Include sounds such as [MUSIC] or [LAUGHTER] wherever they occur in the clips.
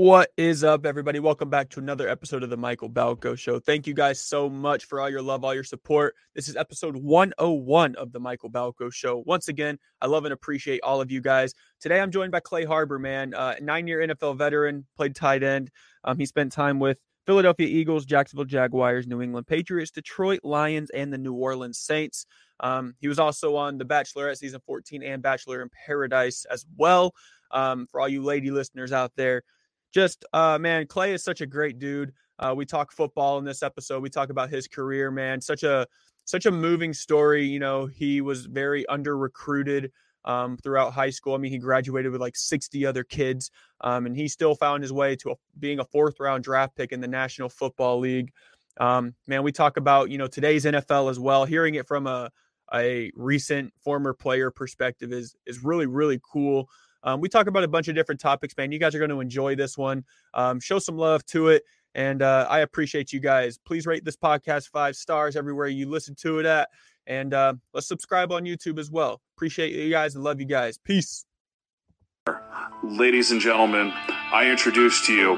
What is up, everybody? Welcome back to another episode of the Michael Balko Show. Thank you guys so much for all your love, all your support. This is episode 101 of the Michael Balko Show. Once again, I love and appreciate all of you guys. Today, I'm joined by Clay Harbor, man, uh, nine year NFL veteran, played tight end. Um, he spent time with Philadelphia Eagles, Jacksonville Jaguars, New England Patriots, Detroit Lions, and the New Orleans Saints. Um, he was also on The Bachelorette season 14 and Bachelor in Paradise as well. Um, for all you lady listeners out there, just uh man clay is such a great dude. Uh we talk football in this episode. We talk about his career man. Such a such a moving story. You know he was very under recruited um, throughout high school. I mean he graduated with like 60 other kids um, and he still found his way to a, being a fourth round draft pick in the national football league. Um, man we talk about you know today's nfl as well. Hearing it from a a recent former player perspective is is really really cool um, we talk about a bunch of different topics, man. You guys are going to enjoy this one. Um, show some love to it. And uh, I appreciate you guys. Please rate this podcast five stars everywhere you listen to it at. And uh, let's subscribe on YouTube as well. Appreciate you guys and love you guys. Peace. Ladies and gentlemen, I introduce to you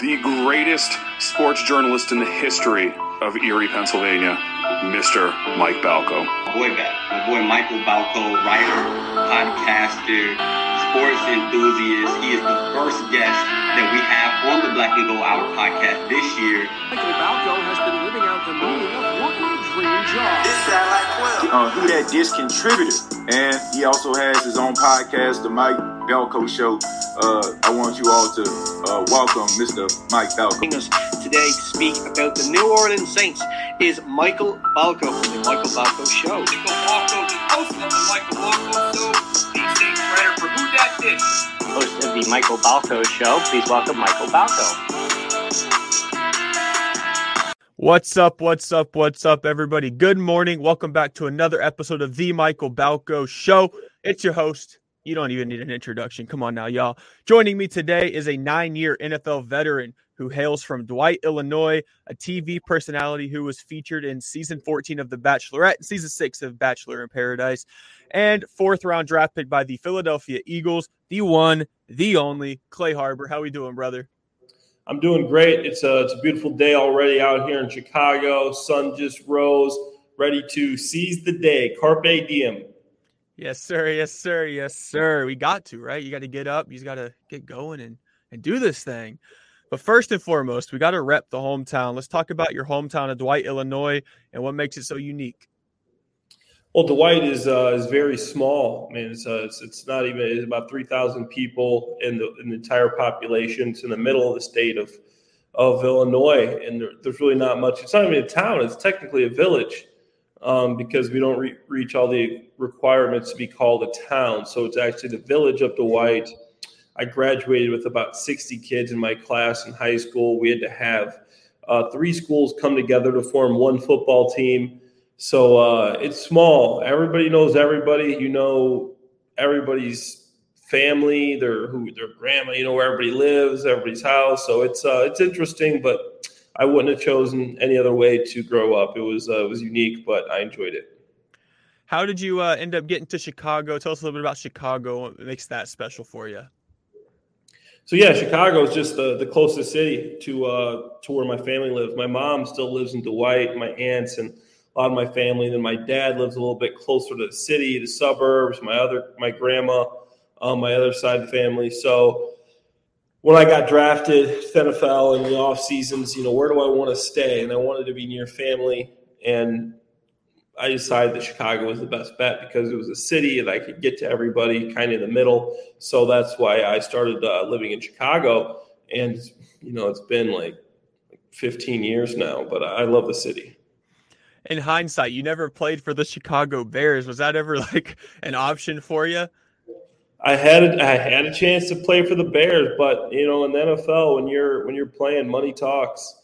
the greatest sports journalist in the history of Erie, Pennsylvania, Mr. Mike Balko. Boy my boy Michael Balko, writer, podcaster, sports enthusiast. He is the first guest that we have on the Black and Gold Hour podcast this year. Michael Balko has been living out the meaning of working a dream job. This sound like Quill. Uh, he that disc contributor, and he also has his own podcast, the Mike Balko Show. Uh, I want you all to uh, welcome Mr. Mike Balko. Joining us today to speak about the New Orleans Saints is Michael Balko from the Michael Balko Show. Michael Balko, the host of the Michael Balko host of the Michael Balko Show. Please welcome Michael Balko. What's up? What's up? What's up, everybody? Good morning. Welcome back to another episode of the Michael Balko Show. It's your host. You don't even need an introduction. Come on now, y'all. Joining me today is a nine year NFL veteran who hails from Dwight, Illinois, a TV personality who was featured in season 14 of The Bachelorette and season six of Bachelor in Paradise, and fourth round draft pick by the Philadelphia Eagles, the one, the only Clay Harbor. How are we doing, brother? I'm doing great. It's a it's a beautiful day already out here in Chicago. Sun just rose, ready to seize the day. Carpe diem. Yes, sir. Yes, sir. Yes, sir. We got to, right? You got to get up. You just got to get going and, and do this thing. But first and foremost, we got to rep the hometown. Let's talk about your hometown of Dwight, Illinois, and what makes it so unique. Well, Dwight is uh, is very small. I mean, it's uh, it's, it's not even it's about three thousand people in the in the entire population. It's in the middle of the state of of Illinois, and there, there's really not much. It's not even a town. It's technically a village um, because we don't re- reach all the requirements to be called a town. So it's actually the village of Dwight. I graduated with about 60 kids in my class in high school. We had to have uh, three schools come together to form one football team. So uh, it's small. Everybody knows everybody. You know everybody's family, their who their grandma. You know where everybody lives, everybody's house. So it's uh, it's interesting, but I wouldn't have chosen any other way to grow up. It was uh, it was unique, but I enjoyed it. How did you uh, end up getting to Chicago? Tell us a little bit about Chicago. What makes that special for you? So yeah, Chicago is just the, the closest city to uh, to where my family lives. My mom still lives in Dwight. My aunts and a lot of my family. And then my dad lives a little bit closer to the city, the suburbs. My other, my grandma, on my other side of the family. So when I got drafted to NFL in the off seasons, you know, where do I want to stay? And I wanted to be near family. And I decided that Chicago was the best bet because it was a city that I could get to everybody kind of in the middle. So that's why I started uh, living in Chicago. And, you know, it's been like 15 years now, but I love the city in hindsight, you never played for the Chicago Bears. Was that ever like an option for you? I had a, I had a chance to play for the Bears, but you know, in the NFL, when you're when you're playing, money talks.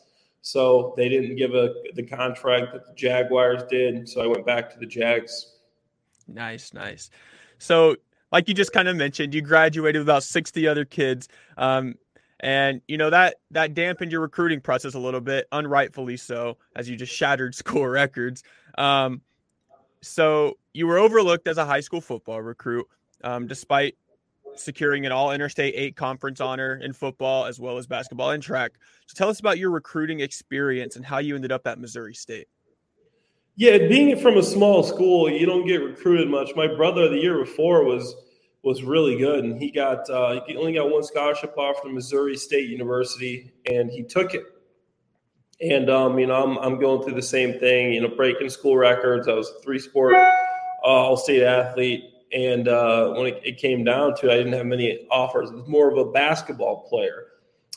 So they didn't give a the contract that the Jaguars did. So I went back to the Jags. Nice, nice. So, like you just kind of mentioned, you graduated with about sixty other kids. Um, and you know that that dampened your recruiting process a little bit unrightfully so as you just shattered [LAUGHS] school records um, so you were overlooked as a high school football recruit um, despite securing an all interstate eight conference honor in football as well as basketball and track. So tell us about your recruiting experience and how you ended up at Missouri State. Yeah, being from a small school, you don't get recruited much. My brother the year before was was really good, and he got uh, he only got one scholarship offer from Missouri State University, and he took it. And um, you know, I'm I'm going through the same thing. You know, breaking school records. I was a three sport uh, all state athlete, and uh, when it, it came down to it, I didn't have many offers. It was more of a basketball player.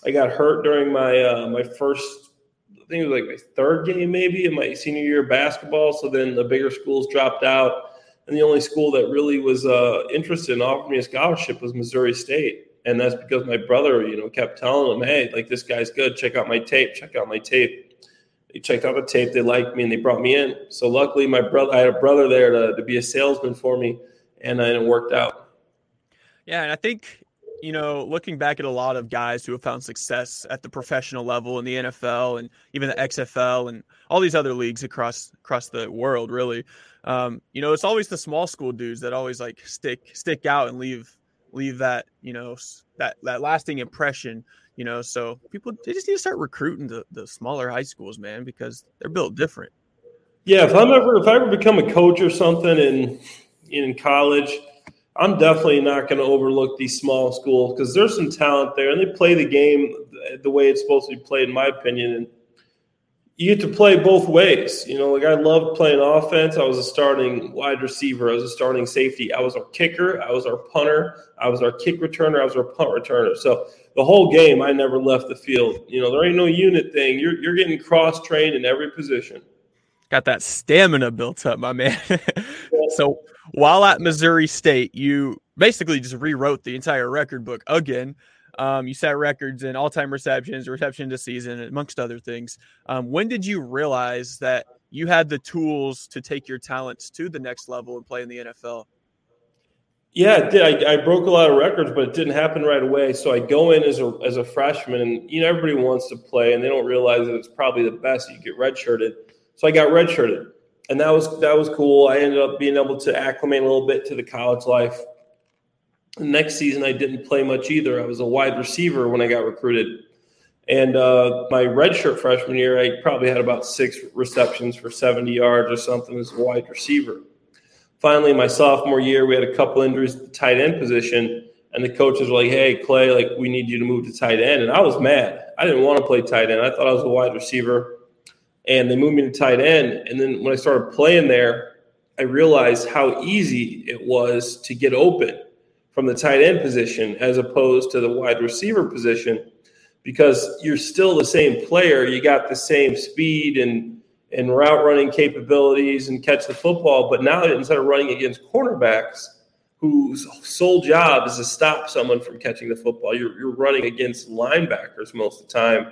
I got hurt during my uh, my first I think it was like my third game maybe in my senior year basketball. So then the bigger schools dropped out, and the only school that really was uh, interested in offering me a scholarship was Missouri State. And that's because my brother, you know, kept telling them, "Hey, like this guy's good. Check out my tape. Check out my tape." They checked out the tape. They liked me, and they brought me in. So luckily, my brother, I had a brother there to, to be a salesman for me, and then it worked out. Yeah, and I think you know, looking back at a lot of guys who have found success at the professional level in the NFL and even the XFL and all these other leagues across across the world, really, um, you know, it's always the small school dudes that always like stick stick out and leave leave that you know that that lasting impression. You know, so people they just need to start recruiting the, the smaller high schools, man, because they're built different. Yeah, if I'm ever if I ever become a coach or something in in college I'm definitely not going to overlook these small schools because there's some talent there and they play the game the way it's supposed to be played, in my opinion. And you get to play both ways. You know, like I loved playing offense. I was a starting wide receiver. I was a starting safety. I was our kicker. I was our punter. I was our kick returner. I was our punt returner. So the whole game, I never left the field. You know, there ain't no unit thing. You're, you're getting cross trained in every position. Got that stamina built up, my man. [LAUGHS] [LAUGHS] so while at Missouri State, you basically just rewrote the entire record book again. Um, you set records in all-time receptions, reception to season, amongst other things. Um, when did you realize that you had the tools to take your talents to the next level and play in the NFL? Yeah, it did. I, I, broke a lot of records, but it didn't happen right away. So I go in as a as a freshman, and you know everybody wants to play, and they don't realize that it's probably the best. You get redshirted, so I got redshirted and that was that was cool. I ended up being able to acclimate a little bit to the college life. The next season, I didn't play much either. I was a wide receiver when I got recruited, and uh, my redshirt freshman year, I probably had about six receptions for seventy yards or something as a wide receiver. Finally, my sophomore year, we had a couple injuries at the tight end position, and the coaches were like, "Hey, Clay, like we need you to move to tight end," and I was mad. I didn't want to play tight end. I thought I was a wide receiver and they moved me to tight end. And then when I started playing there, I realized how easy it was to get open from the tight end position as opposed to the wide receiver position because you're still the same player. You got the same speed and and route running capabilities and catch the football. But now instead of running against cornerbacks whose sole job is to stop someone from catching the football, you're, you're running against linebackers most of the time.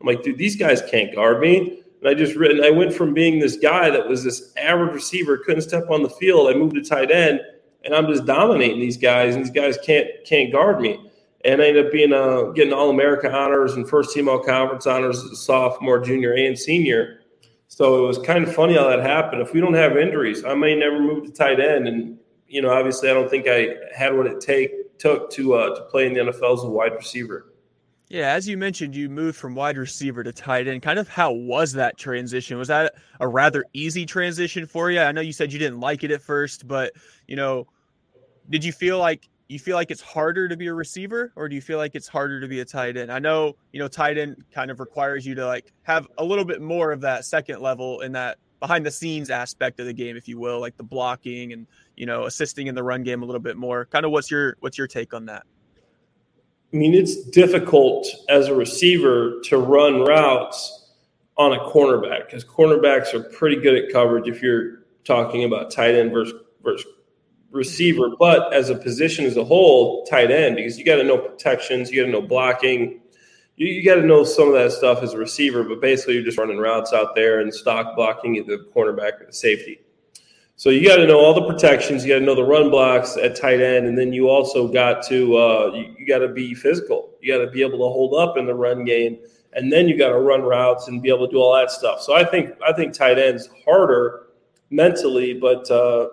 I'm like, dude, these guys can't guard me. And I just written, I went from being this guy that was this average receiver, couldn't step on the field. I moved to tight end, and I'm just dominating these guys, and these guys can't can't guard me. And I ended up being uh, getting All America honors and first team All Conference honors as a sophomore, junior, and senior. So it was kind of funny how that happened. If we don't have injuries, I may never move to tight end. And you know, obviously, I don't think I had what it take took to uh, to play in the NFL as a wide receiver. Yeah, as you mentioned, you moved from wide receiver to tight end. Kind of how was that transition? Was that a rather easy transition for you? I know you said you didn't like it at first, but you know, did you feel like you feel like it's harder to be a receiver or do you feel like it's harder to be a tight end? I know, you know, tight end kind of requires you to like have a little bit more of that second level in that behind the scenes aspect of the game, if you will, like the blocking and, you know, assisting in the run game a little bit more. Kind of what's your what's your take on that? I mean, it's difficult as a receiver to run routes on a cornerback because cornerbacks are pretty good at coverage if you're talking about tight end versus, versus receiver. Mm-hmm. But as a position as a whole, tight end, because you got to know protections, you got to know blocking, you, you got to know some of that stuff as a receiver. But basically, you're just running routes out there and stock blocking either the cornerback or the safety. So you got to know all the protections. You got to know the run blocks at tight end, and then you also got to uh, you, you got to be physical. You got to be able to hold up in the run game, and then you got to run routes and be able to do all that stuff. So I think I think tight ends harder mentally, but uh,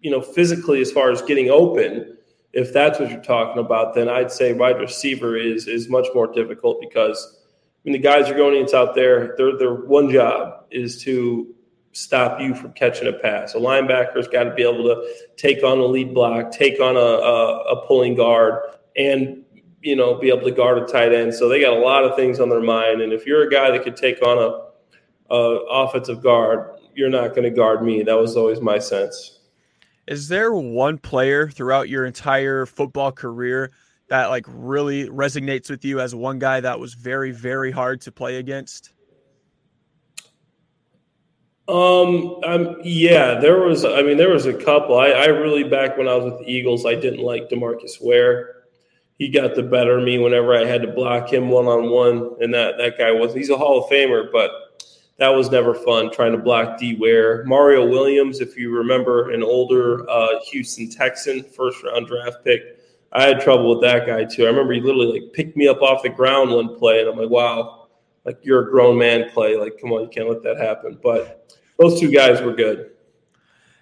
you know physically as far as getting open, if that's what you're talking about, then I'd say wide receiver is is much more difficult because I mean the guys you're going against out there, their their one job is to stop you from catching a pass. A linebacker's got to be able to take on a lead block, take on a, a, a pulling guard, and you know be able to guard a tight end. So they got a lot of things on their mind. And if you're a guy that could take on a, a offensive guard, you're not going to guard me. That was always my sense. Is there one player throughout your entire football career that like really resonates with you as one guy that was very very hard to play against? Um, um, yeah, there was. I mean, there was a couple. I, I really back when I was with the Eagles, I didn't like DeMarcus Ware. He got the better of me whenever I had to block him one on one, and that that guy was. He's a Hall of Famer, but that was never fun trying to block D Ware. Mario Williams, if you remember, an older uh, Houston Texan, first round draft pick. I had trouble with that guy too. I remember he literally like picked me up off the ground one play, and I'm like, wow, like you're a grown man, Clay. Like, come on, you can't let that happen. But those two guys were good.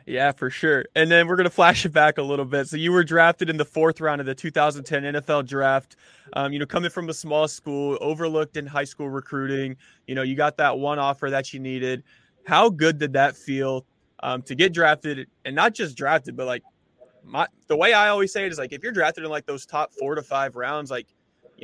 Yeah, for sure. And then we're going to flash it back a little bit. So you were drafted in the fourth round of the 2010 NFL draft. Um, you know, coming from a small school, overlooked in high school recruiting. You know, you got that one offer that you needed. How good did that feel um, to get drafted and not just drafted, but like my the way I always say it is like if you're drafted in like those top four to five rounds, like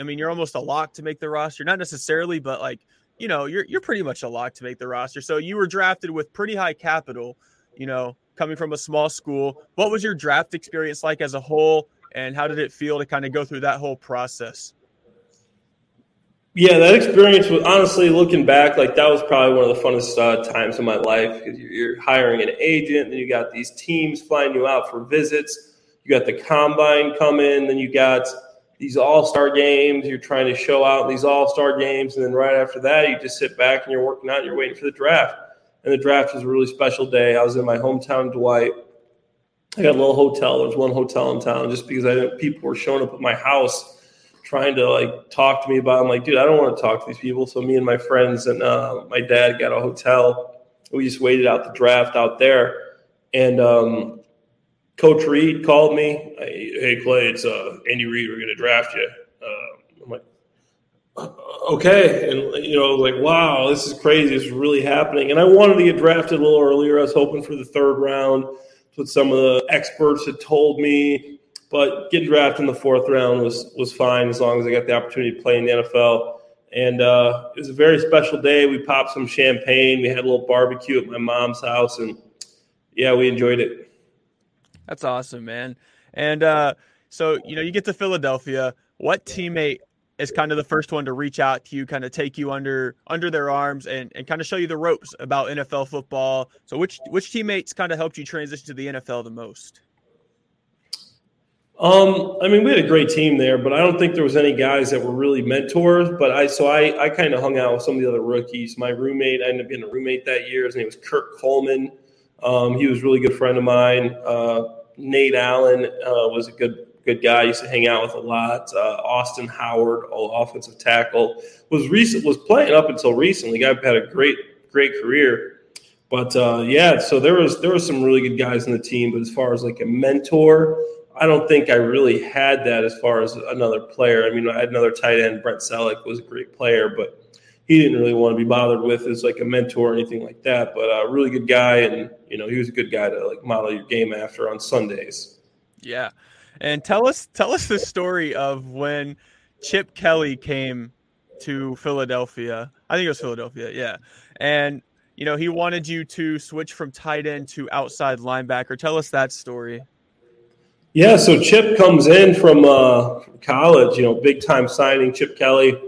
I mean, you're almost a lock to make the roster. Not necessarily, but like you know, you're you're pretty much a lock to make the roster. So you were drafted with pretty high capital. You know, coming from a small school. What was your draft experience like as a whole, and how did it feel to kind of go through that whole process? Yeah, that experience was honestly looking back, like that was probably one of the funnest uh, times of my life because you're hiring an agent, and you got these teams flying you out for visits. You got the combine coming, then you got these all star games. You're trying to show out in these all star games, and then right after that, you just sit back and you're working out and you're waiting for the draft and the draft was a really special day. I was in my hometown, Dwight. I got a little hotel. There was one hotel in town just because I didn't, people were showing up at my house trying to like talk to me about. It. I'm like, dude, I don't want to talk to these people. So me and my friends and uh, my dad got a hotel. We just waited out the draft out there, and um, Coach Reid called me. Hey Clay, it's uh, Andy Reid. We're going to draft you. Uh, I'm like, okay. And, you know, like, wow, this is crazy. Is really happening. And I wanted to get drafted a little earlier. I was hoping for the third round. That's what some of the experts had told me. But getting drafted in the fourth round was was fine as long as I got the opportunity to play in the NFL. And uh, it was a very special day. We popped some champagne. We had a little barbecue at my mom's house, and yeah, we enjoyed it. That's awesome, man. And uh, so you know, you get to Philadelphia. What teammate is kind of the first one to reach out to you, kind of take you under under their arms and, and kind of show you the ropes about NFL football. So which which teammates kind of helped you transition to the NFL the most? Um, I mean, we had a great team there, but I don't think there was any guys that were really mentors. But I so I I kind of hung out with some of the other rookies. My roommate, I ended up being a roommate that year. His name was Kurt Coleman. Um, he was a really good friend of mine. Uh, Nate Allen uh, was a good good guy. Used to hang out with a lot. Uh, Austin Howard, all offensive tackle, was recent was playing up until recently. Guy had a great great career. But uh, yeah, so there was there was some really good guys in the team. But as far as like a mentor, I don't think I really had that as far as another player. I mean, I had another tight end, Brent Celek was a great player, but he didn't really want to be bothered with as like a mentor or anything like that. But a uh, really good guy, and you know, he was a good guy to like model your game after on Sundays. Yeah, and tell us tell us the story of when Chip Kelly came to Philadelphia. I think it was Philadelphia, yeah. And you know, he wanted you to switch from tight end to outside linebacker. Tell us that story. Yeah, so Chip comes in from uh, college, you know, big time signing, Chip Kelly,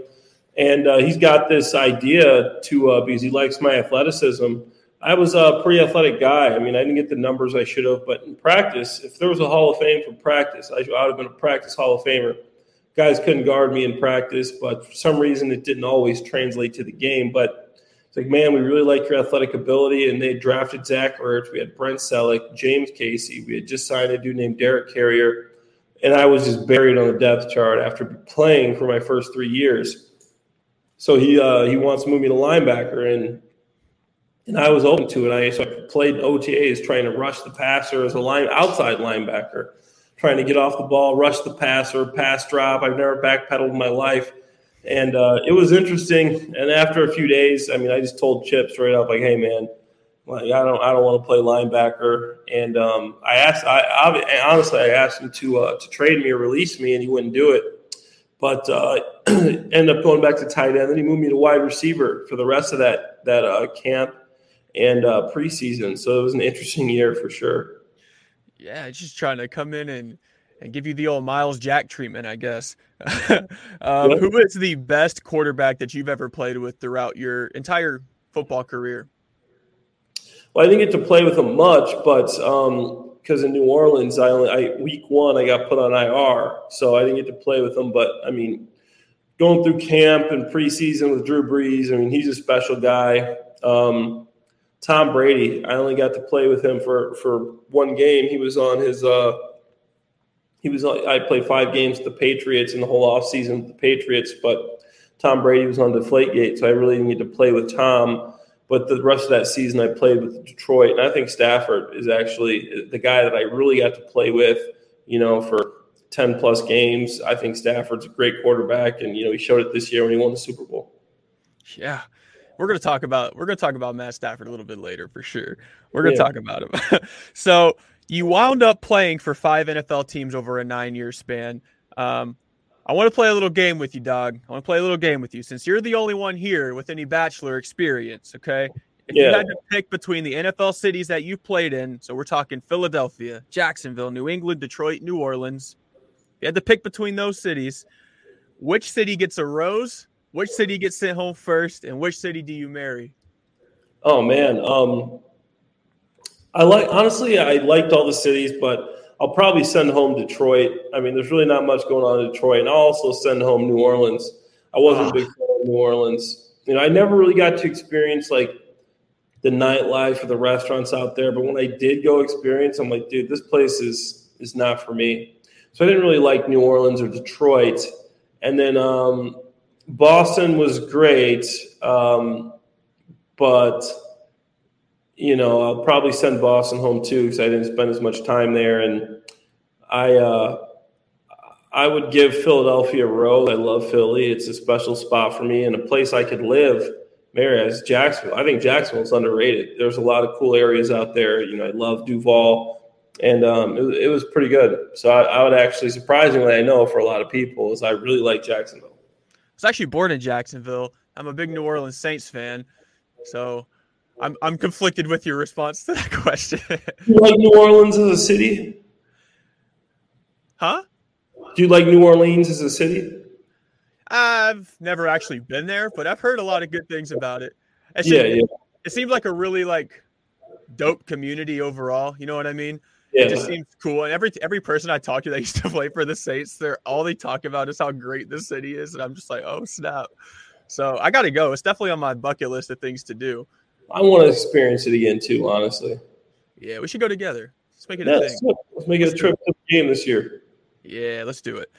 and uh, he's got this idea to uh, because he likes my athleticism I was a pretty athletic guy. I mean, I didn't get the numbers I should have, but in practice, if there was a Hall of Fame for practice, I, would have been a practice Hall of Famer. Guys couldn't guard me in practice, but for some reason, it didn't always translate to the game. But it's like, man, we really like your athletic ability. And they drafted Zach Ertz. We had Brent Celek, James Casey. We had just signed a dude named Derek Carrier. And I was just buried on the depth chart after playing for my first three years. So he uh, he wants to move me to linebacker, and and I was open to it. I, so I played OTAs trying to rush the passer as a line outside linebacker, trying to get off the ball, rush the passer, pass drop. I've never backpedaled in my life. And uh, it was interesting. And after a few days, I mean, I just told Chip straight up, like, "Hey, man, like, I don't, I don't want to play linebacker." And um, I asked, I, I, honestly, I asked him to uh, to trade me or release me, and he wouldn't do it. But uh, [CLEARS THROAT] ended up going back to tight end. Then he moved me to wide receiver for the rest of that that uh, camp and uh, preseason. So it was an interesting year for sure. Yeah, just trying to come in and and give you the old Myles Jack treatment, I guess. [LAUGHS] um, Who is the best quarterback that you've ever played with throughout your entire football career? Well, I didn't get to play with him much, but because in New Orleans, I only I, week one I got put on IR, so I didn't get to play with him. But I mean, going through camp and preseason with Drew Brees, I mean, he's a special guy. Um, Tom Brady, I only got to play with him for for one game. He was on his uh, he was I played five games with the Patriots in the whole offseason with the Patriots, but Tom Brady was on Deflategate, so I really didn't get to play with Tom. But the rest of that season, I played with Detroit, and I think Stafford is actually the guy that I really got to play with. You know, for ten plus games, I think Stafford's a great quarterback, and you know he showed it this year when he won the Super Bowl. Yeah, we're gonna talk about we're gonna talk about Matt Stafford a little bit later for sure. We're gonna yeah. talk about him. [LAUGHS] so you wound up playing for five NFL teams over a nine year span. Um, I want to play a little game with you, dog. I want to play a little game with you since you're the only one here with any bachelor experience. Okay. If yeah. you had to pick between the NFL cities that you played in, so we're talking Philadelphia, Jacksonville, New England, Detroit, New Orleans, you had to pick between those cities. Which city gets a rose? Which city gets sent home first? And which city do you marry? Oh man, um, I like honestly, I liked all the cities, but I'll probably send home Detroit. I mean, there's really not much going on in Detroit, and I'll also send home New Orleans. I wasn't a big fan of New Orleans. You know, I never really got to experience like the nightlife or the restaurants out there, but when I did go experience, I'm like, dude, this place is is not for me. So I didn't really like New Orleans or Detroit. And then um, Boston was great, um, but you know, I'll probably send Boston home too because I didn't spend as much time there. And I, uh, I would give Philadelphia a rose. I love Philly. It's a special spot for me and a place I could live. Mary as Jacksonville. I think Jacksonville's underrated. There's a lot of cool areas out there. You know, I love Duval, and um, it, it, was pretty good. So I, I, would actually, surprisingly, I know for a lot of people, is I really like Jacksonville. I was actually born in Jacksonville. I'm a big New Orleans Saints fan, so I'm I'm conflicted with your response to that [LAUGHS] question. you like New Orleans as a city? Huh? Do you like New Orleans as a city? I've never actually been there, but I've heard a lot of good things about it. It's yeah, just, yeah. It seems like a really like dope community overall. You know what I mean? Yeah. It just seems cool. And every every person I talk to that [LAUGHS] used to play for the Saints, they're all they talk about is how great this city is, and I'm just like, oh snap. So I got to go. It's definitely on my bucket list of things to do. I want to experience it again too, honestly. Yeah, we should go together. Let's make it a thing. Let's make it let's a trip to the game this year. Yeah, let's do it.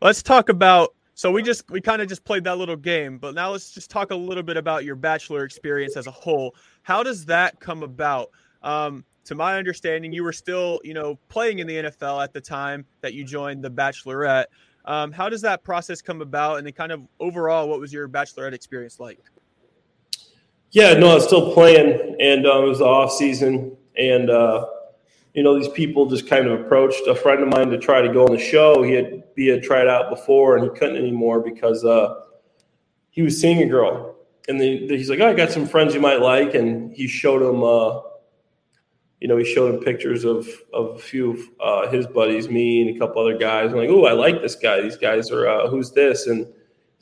Let's talk about so we just we kind of just played that little game, but now let's just talk a little bit about your bachelor experience as a whole. How does that come about? Um, to my understanding, you were still, you know, playing in the NFL at the time that you joined the Bachelorette. Um, how does that process come about? And then, kind of overall, what was your Bachelorette experience like? Yeah, no, I was still playing, and uh, it was the off season, and uh, you know these people just kind of approached a friend of mine to try to go on the show. He had he had tried out before, and he couldn't anymore because uh, he was seeing a girl, and then he's like, oh, "I got some friends you might like," and he showed him, uh, you know, he showed him pictures of of a few of uh, his buddies, me and a couple other guys. I'm like, "Oh, I like this guy. These guys are uh, who's this?" and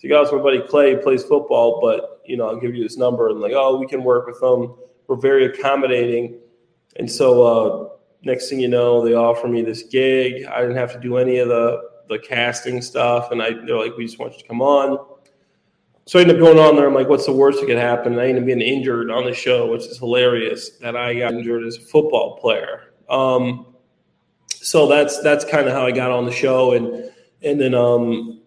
he goes, my buddy Clay plays football, but you know, I'll give you this number and like, oh, we can work with them. We're very accommodating. And so uh, next thing you know, they offer me this gig. I didn't have to do any of the the casting stuff, and I they're like, we just want you to come on. So I ended up going on there. I'm like, what's the worst that could happen? And I ended up being injured on the show, which is hilarious that I got injured as a football player. Um, so that's that's kind of how I got on the show, and and then um,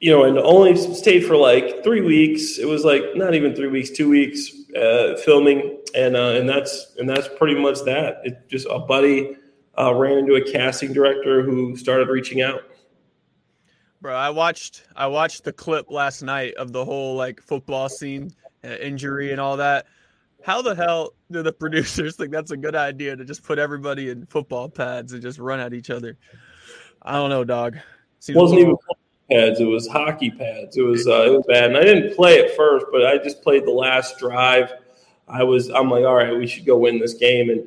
you know, and only stayed for like three weeks. It was like not even three weeks, two weeks uh, filming, and uh, and that's and that's pretty much that. It just a buddy uh, ran into a casting director who started reaching out. Bro, I watched I watched the clip last night of the whole like football scene, uh, injury and all that. How the hell do the [LAUGHS] producers think that's a good idea to just put everybody in football pads and just run at each other? I don't know, dog. Seems wasn't even pads; it was hockey pads. It was uh, it was bad, and I didn't play at first, but I just played the last drive. I was I'm like, all right, we should go win this game, and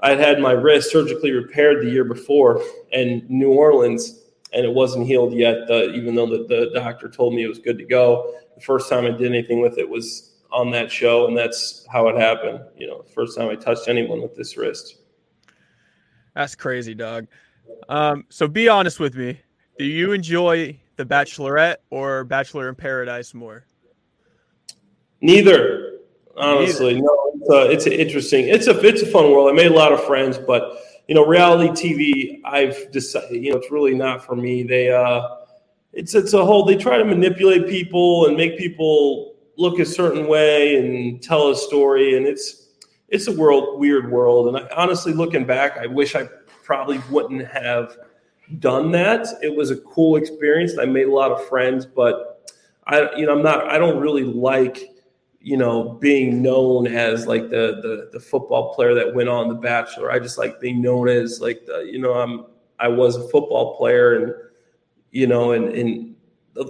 I'd had my wrist surgically repaired the year before in New Orleans, and it wasn't healed yet. Uh, even though the, the doctor told me it was good to go, the first time I did anything with it was on that show, and that's how it happened. You know, first time I touched anyone with this wrist. That's crazy, dog. Um, so be honest with me. Do you enjoy The Bachelorette or Bachelor in Paradise more? Neither. Honestly, Neither. no. It's, uh, it's interesting. It's a it's a fun world. I made a lot of friends, but you know, reality TV, I've decided, you know, it's really not for me. They, uh, it's it's a whole. They try to manipulate people and make people look a certain way and tell a story, and it's it's a world weird world. And I, honestly, looking back, I wish I probably wouldn't have done that. It was a cool experience. I made a lot of friends, but I, you know, I'm not. I don't really like you know, being known as like the, the the football player that went on The Bachelor. I just like being known as like the, you know, I'm I was a football player and you know, and and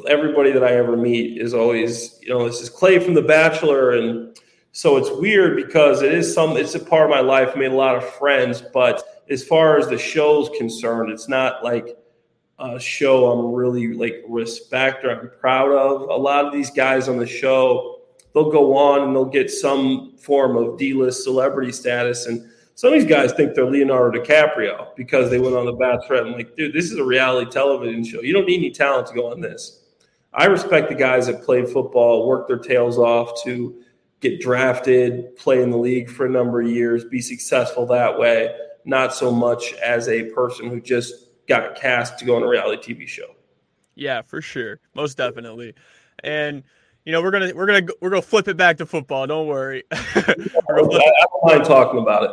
everybody that I ever meet is always, you know, this is Clay from The Bachelor and so it's weird because it is some it's a part of my life. Made a lot of friends, but as far as the show's concerned, it's not like a show I'm really like respect or I'm proud of. A lot of these guys on the show they'll go on and they'll get some form of D-list celebrity status. And some of these guys think they're Leonardo DiCaprio because they went on the Bachelorette. I'm like, dude, this is a reality television show. You don't need any talent to go on this. I respect the guys that played football, worked their tails off to get drafted, play in the league for a number of years, be successful that way. Not so much as a person who just got cast to go on a reality TV show. Yeah, for sure, most definitely. And you know, we're gonna we're gonna we're gonna flip it back to football. Don't worry. [LAUGHS] I don't mind talking about it.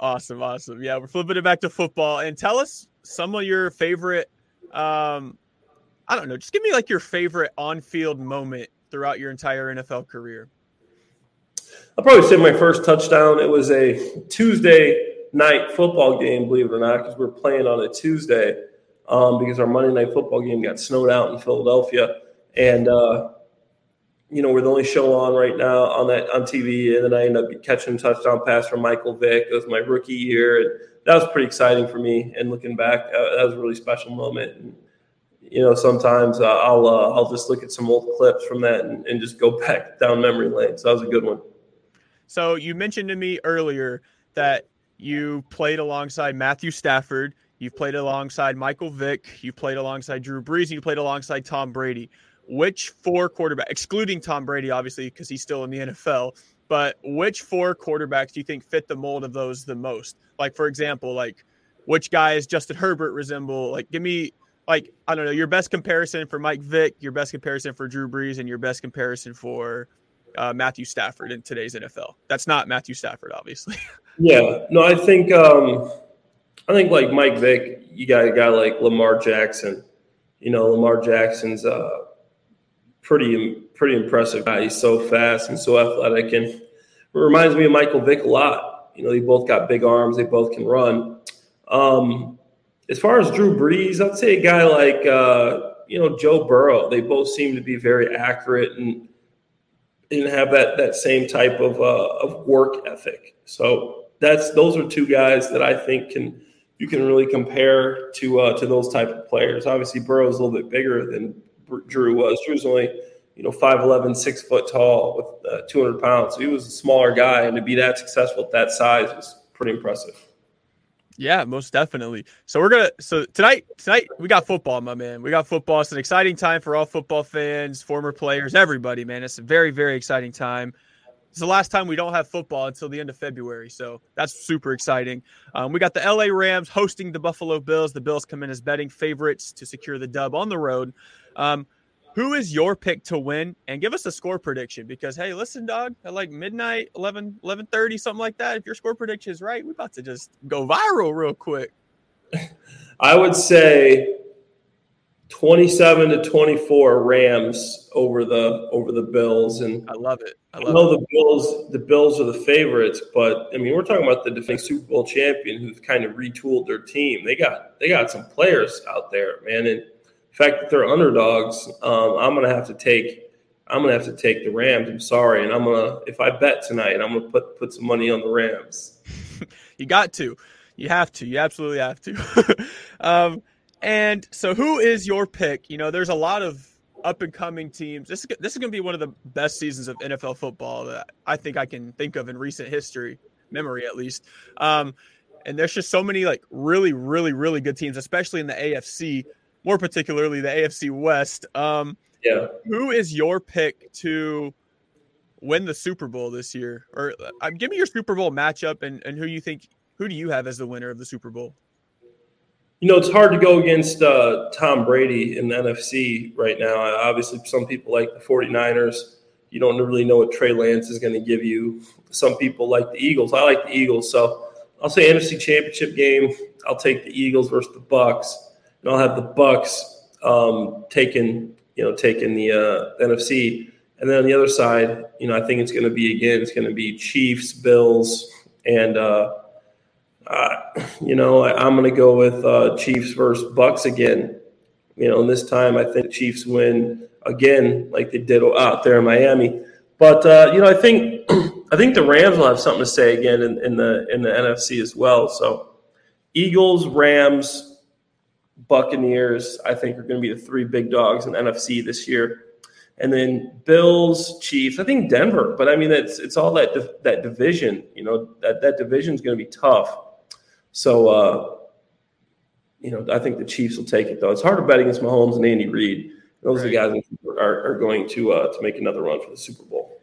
Awesome, awesome. Yeah, we're flipping it back to football. And tell us some of your favorite. Um, I don't know. Just give me like your favorite on-field moment throughout your entire NFL career. I'll probably say my first touchdown. It was a Tuesday night football game, believe it or not, because we are playing on a Tuesday um, because our Monday night football game got snowed out in Philadelphia. And uh, you know, we're the only show on right now on that on TV, and then I end up catching a touchdown pass from Michael Vick. It was my rookie year, and that was pretty exciting for me. And looking back, uh, that was a really special moment. And, you know, sometimes uh, I'll uh, I'll just look at some old clips from that and, and just go [LAUGHS] back down memory lane. So that was a good one. So you mentioned to me earlier that you played alongside Matthew Stafford, you've played alongside Michael Vick, you played alongside Drew Brees, and you played alongside Tom Brady which four quarterback, excluding Tom Brady, obviously, because he's still in the NFL, but which four quarterbacks do you think fit the mold of those the most? Like, for example, like which guys Justin Herbert resemble? Like, give me like I don't know your best comparison for Mike Vick, your best comparison for Drew Brees, and your best comparison for uh, Matthew Stafford in today's NFL. That's not Matthew Stafford, obviously. [LAUGHS] Yeah, no, I think um, I think like Mike Vick, you got a guy like Lamar Jackson. You know, Lamar Jackson's uh, pretty pretty impressive guy. He's so fast and so athletic, and reminds me of Michael Vick a lot. You know, they both got big arms. They both can run. Um, as far as Drew Brees, I'd say a guy like uh, you know Joe Burrow. They both seem to be very accurate and and have that that same type of uh, of work ethic. So that's those are two guys that I think can you can really compare to uh, to those type of players. Obviously, Burrow's a little bit bigger than Drew was. Drew's only, you know, 5'11, six foot tall with uh, 200 pounds. So he was a smaller guy, and to be that successful at that size was pretty impressive. Yeah, most definitely. So we're gonna so tonight tonight we got football, my man. We got football. It's an exciting time for all football fans, former players, everybody, man. It's a very, very exciting time. It's the last time we don't have football until the end of February, so that's super exciting. Um, we got the LA Rams hosting the Buffalo Bills. The Bills come in as betting favorites to secure the dub on the road. Um, who is your pick to win? And give us a score prediction because hey, listen, dog, at like midnight, 11, 11 something like that. If your score prediction is right, we're about to just go viral real quick. [LAUGHS] I would say 27 to 24 Rams over the over the Bills and I love it. I, I know it. the Bills the Bills are the favorites, but I mean we're talking about the defending Super Bowl champion who's kind of retooled their team. They got they got some players out there, man, and fact that they're underdogs, um, I'm gonna have to take I'm gonna have to take the Rams. I'm sorry, and I'm gonna if I bet tonight, I'm gonna put put some money on the Rams. [LAUGHS] you got to, you have to, you absolutely have to. [LAUGHS] um, and so, who is your pick? You know, there's a lot of up and coming teams. This is this is going to be one of the best seasons of NFL football that I think I can think of in recent history, memory at least. Um, and there's just so many like really, really, really good teams, especially in the AFC, more particularly the AFC West. Um, yeah. Who is your pick to win the Super Bowl this year? Or uh, give me your Super Bowl matchup and, and who you think who do you have as the winner of the Super Bowl? You know, it's hard to go against uh, Tom Brady in the NFC right now. Obviously, some people like the 49ers. You don't really know what Trey Lance is going to give you. Some people like the Eagles. I like the Eagles. So I'll say NFC Championship game. I'll take the Eagles versus the Bucs, and I'll have the Bucs um, taking you know taking the uh, NFC. And then on the other side, you know, I think it's going to be again, it's going to be Chiefs, Bills, and uh, uh, you know, I, am going to go with uh, Chiefs versus Bucs again. You know, and this time I think Chiefs win again, like they did out there in Miami. But uh, you know, I think [CLEARS THROAT] I think the Rams will have something to say again in, in the in the NFC as well. So, Eagles, Rams, Buccaneers, I think are going to be the three big dogs in NFC this year. And then Bills, Chiefs, I think Denver, but I mean it's it's all that that division. You know that that division is going to be tough. So, uh, you know, I think the Chiefs will take it though. It's hard to bet against Mahomes and Andy Reid. Those right. are the guys that are, are going to uh, to make another run for the Super Bowl.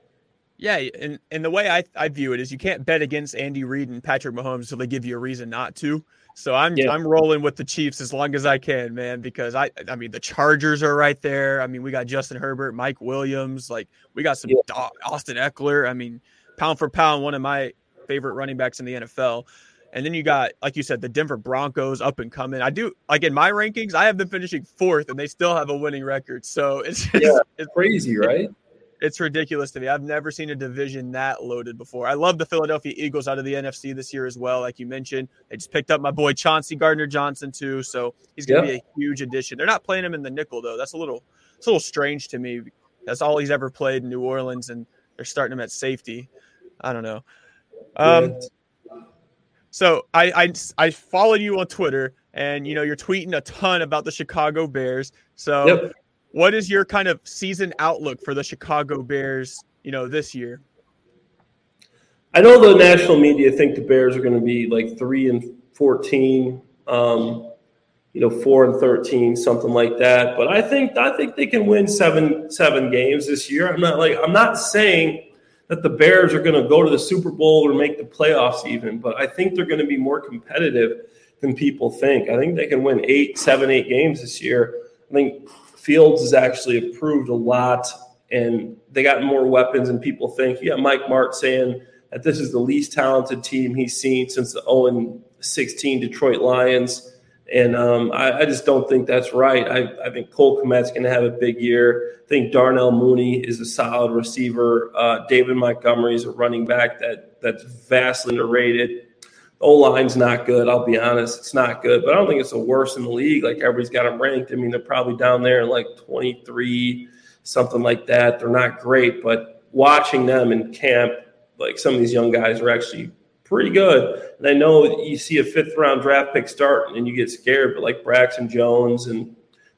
Yeah, and and the way I, I view it is you can't bet against Andy Reid and Patrick Mahomes until they give you a reason not to. So I'm yeah. I'm rolling with the Chiefs as long as I can, man, because I I mean the Chargers are right there. I mean we got Justin Herbert, Mike Williams, like we got some yeah. Austin Ekeler. I mean pound for pound, one of my favorite running backs in the NFL. And then you got, like you said, the Denver Broncos up and coming. I do like in my rankings, I have them finishing fourth, and they still have a winning record. So it's [LAUGHS] just, yeah, it's crazy, right? It's ridiculous to me. I've never seen a division that loaded before. I love the Philadelphia Eagles out of the NFC this year as well. Like you mentioned, they just picked up my boy Chauncey Gardner Johnson too, so he's going to be a huge addition. They're not playing him in the nickel though. That's a little, it's a little strange to me. That's all he's ever played in New Orleans, and they're starting him at safety. I don't know. Um, so I, I I followed you on Twitter, and you know you're tweeting a ton about the Chicago Bears. So, yep. What is your kind of season outlook for the Chicago Bears? You know this year. I know the national media think the Bears are going to be like three and fourteen, um, you know, four and thirteen, something like that. But I think I think they can win seven seven games this year. I'm not like I'm not saying that the Bears are going to go to the Super Bowl or make the playoffs even, but I think they're going to be more competitive than people think. I think they can win eight, seven, eight games this year. I think Fields has actually improved a lot and they got more weapons And people think. yeah, Mike Martz saying that this is the least talented team he's seen since the 0 16 Detroit Lions. And um, I, I, just don't think that's right. I, I think Cole Kmet's going to have a big year. I think Darnell Mooney is a solid receiver. Uh, David Montgomery is a running back that that's vastly underrated. O line's not good. I'll be honest, it's not good, but I don't think it's the worst in the league. Like everybody's got them ranked. I mean, they're probably down there in like 23, something like that. They're not great, but watching them in camp, like some of these young guys are actually pretty good. And I know you see a fifth round draft pick start and you get scared, but like Braxton Jones and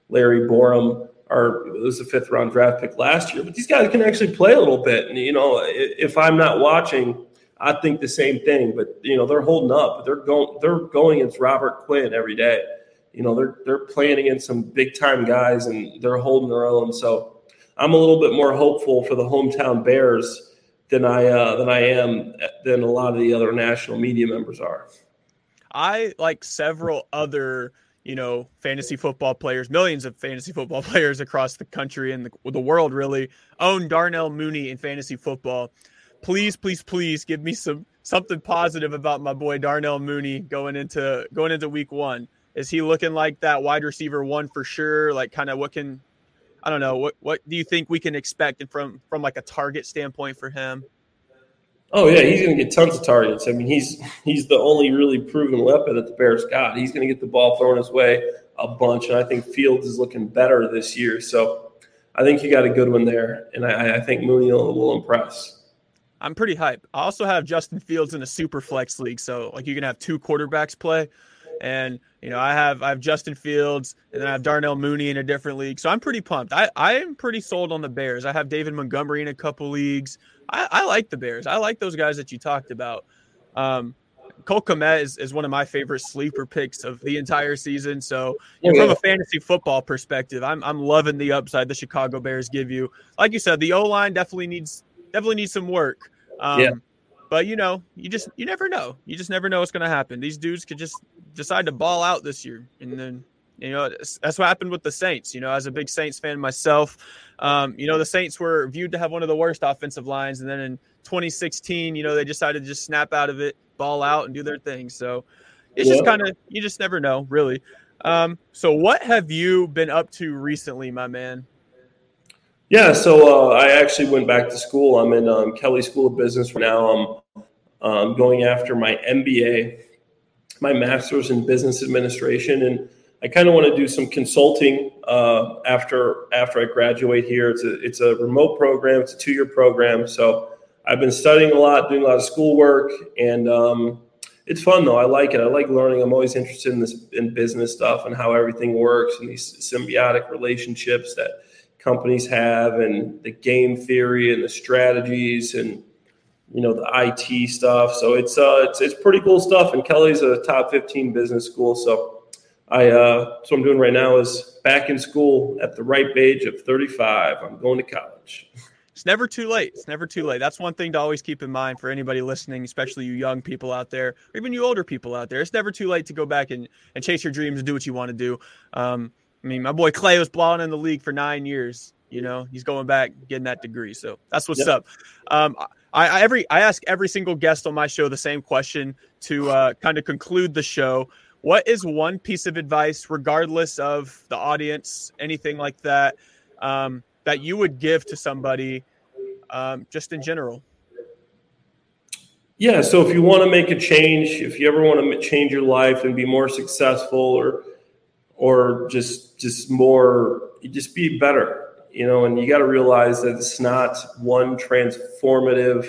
Larry Borom are it was a fifth round draft pick last year. But these guys can actually play a little bit. And you know, if I'm not watching, I think the same thing. But you know, they're holding up. They're going they're going against Robert Quinn every day. You know, they're they're playing against some big time guys and they're holding their own. So I'm a little bit more hopeful for the hometown Bears than I uh, than I am than a lot of the other national media members are. I like several other you know, fantasy football players, millions of fantasy football [LAUGHS] players across the country and the, the world really own Darnell Mooney in fantasy football. Please, please, please give me some something positive about my boy Darnell Mooney going into going into week one. Is he looking like that wide receiver one for sure? Like kind of what can I don't know, what what do you think we can expect from from like a target standpoint for him? Oh yeah, he's going to get tons of targets. I mean, he's he's the only really proven weapon that the Bears got. He's going to get the ball thrown his way a bunch, and I think Fields is looking better this year. So I think you got a good one there, and I, I think Mooney will, will impress. I'm pretty hype. I also have Justin Fields in a super flex league, so like you can have two quarterbacks play, and you know I have I have Justin Fields, and then I have Darnell Mooney in a different league. So I'm pretty pumped. I I am pretty sold on the Bears. I have David Montgomery in a couple leagues. I, I like the Bears. I like those guys that you talked about. Um, Cole Kmet is, is one of my favorite sleeper picks of the entire season. So from a fantasy football perspective, I'm I'm loving the upside the Chicago Bears give you. Like you said, the O line definitely needs definitely needs some work. Um, yeah. But you know, you just you never know. You just never know what's going to happen. These dudes could just decide to ball out this year, and then you know, that's what happened with the Saints. You know, as a big Saints fan myself, um, you know, the Saints were viewed to have one of the worst offensive lines. And then in 2016, you know, they decided to just snap out of it, ball out, and do their thing. So it's yeah. just kind of, you just never know, really. Um, so what have you been up to recently, my man? Yeah, so uh, I actually went back to school. I'm in um, Kelley School of Business right now. I'm um, going after my MBA, my master's in business administration. And I kind of want to do some consulting uh, after after I graduate here. It's a it's a remote program. It's a two year program. So I've been studying a lot, doing a lot of schoolwork, and um, it's fun though. I like it. I like learning. I'm always interested in this in business stuff and how everything works and these symbiotic relationships that companies have and the game theory and the strategies and you know the IT stuff. So it's uh it's it's pretty cool stuff. And Kelley's a top 15 business school, so I uh, so I'm doing right now is back in school at the ripe age of 35. I'm going to college. It's never too late. It's never too late. That's one thing to always keep in mind for anybody listening, especially you young people out there, or even you older people out there. It's never too late to go back and, and chase your dreams and do what you want to do. Um, I mean, my boy Clay was blowing in the league for nine years. You know, he's going back getting that degree. So that's what's yep. up. Um, I, I, every I ask every single guest on my show the same question to uh, kind of conclude the show. What is one piece of advice, regardless of the audience, anything like that, um, that you would give to somebody um, just in general? Yeah, so if you want to make a change, if you ever want to change your life and be more successful or or just just more just be better, you know, and you got to realize that it's not one transformative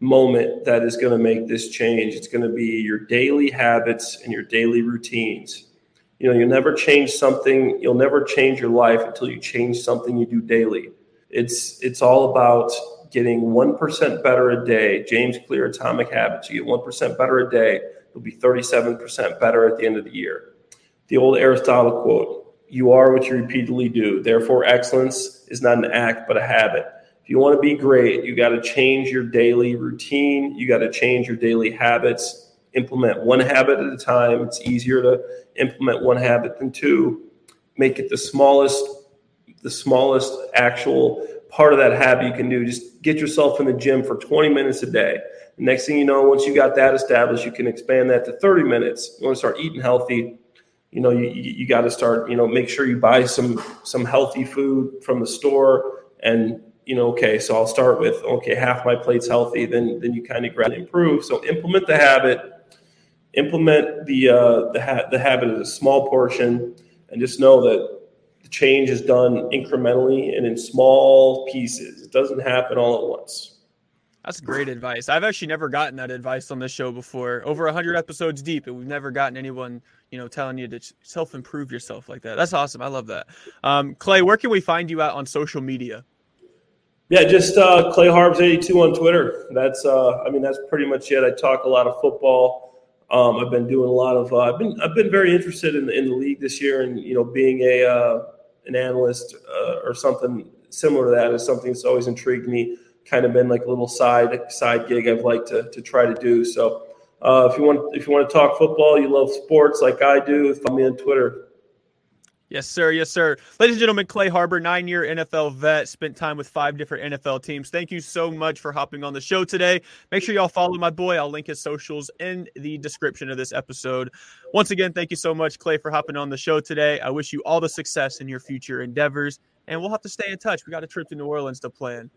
moment that is going to make this change. It's going to be your daily habits and your daily routines. You know, you'll never change something, you'll never change your life until you change something you do daily. It's it's all about getting 1% better a day. James Clear Atomic Habits. You get 1% better a day, you'll be 37% better at the end of the year. The old Aristotle quote, you are what you repeatedly do. Therefore, excellence is not an act, but a habit. If you want to be great, you got to change your daily routine. You got to change your daily habits. Implement one habit at a time. It's easier to implement one habit than two. Make it the smallest, the smallest actual part of that habit you can do. Just get yourself in the gym for 20 minutes a day. The next thing you know, once you got that established, you can expand that to 30 minutes. You want to start eating healthy. You know, you, you, got to start, you know, make sure you buy some some healthy food from the store and you know, okay, so I'll start with okay, half my plate's healthy, then then you kind of gradually improve. So implement the habit, implement the uh, the ha- the habit as a small portion, and just know that the change is done incrementally and in small pieces. It doesn't happen all at once. That's great advice. I've actually never gotten that advice on this show before. Over 100 episodes deep, and we've never gotten anyone, you know, telling you to self improve yourself like that. That's awesome. I love that. Um, Clay, where can we find you out on social media? Yeah, just uh, Clay Harbs eighty two on Twitter. That's uh, I mean that's pretty much it. I talk a lot of football. Um, I've been doing a lot of. Uh, I've been I've been very interested in, in the league this year, and you know being a uh, an analyst uh, or something similar to that is something that's always intrigued me. Kind of been like a little side side gig I've liked to to try to do. So uh, if you want if you want to talk football, you love sports like I do, follow me on Twitter. Yes, sir. Yes, sir. Ladies and gentlemen, Clay Harbor, nine year NFL vet, spent time with five different NFL teams. Thank you so much for hopping on the show today. Make sure y'all follow my boy. I'll link his socials in the description of this episode. Once again, thank you so much, Clay, for hopping on the show today. I wish you all the success in your future endeavors, and we'll have to stay in touch. We got a trip to New Orleans to plan.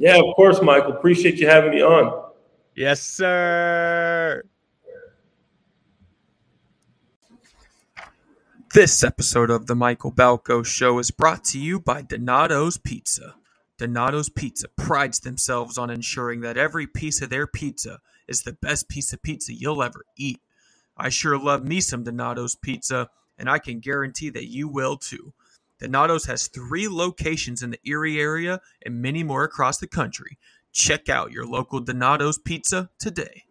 Yeah, of course, Michael. Appreciate you having me on. Yes, sir. This episode of the Michael Balko Show is brought to you by Donato's Pizza. Donato's Pizza prides themselves on ensuring that every piece of their pizza is the best piece of pizza you'll ever eat. I sure love me some Donato's Pizza, and I can guarantee that you will too. Donato's has three locations in the Erie area and many more across the country. Check out your local Donato's Pizza today.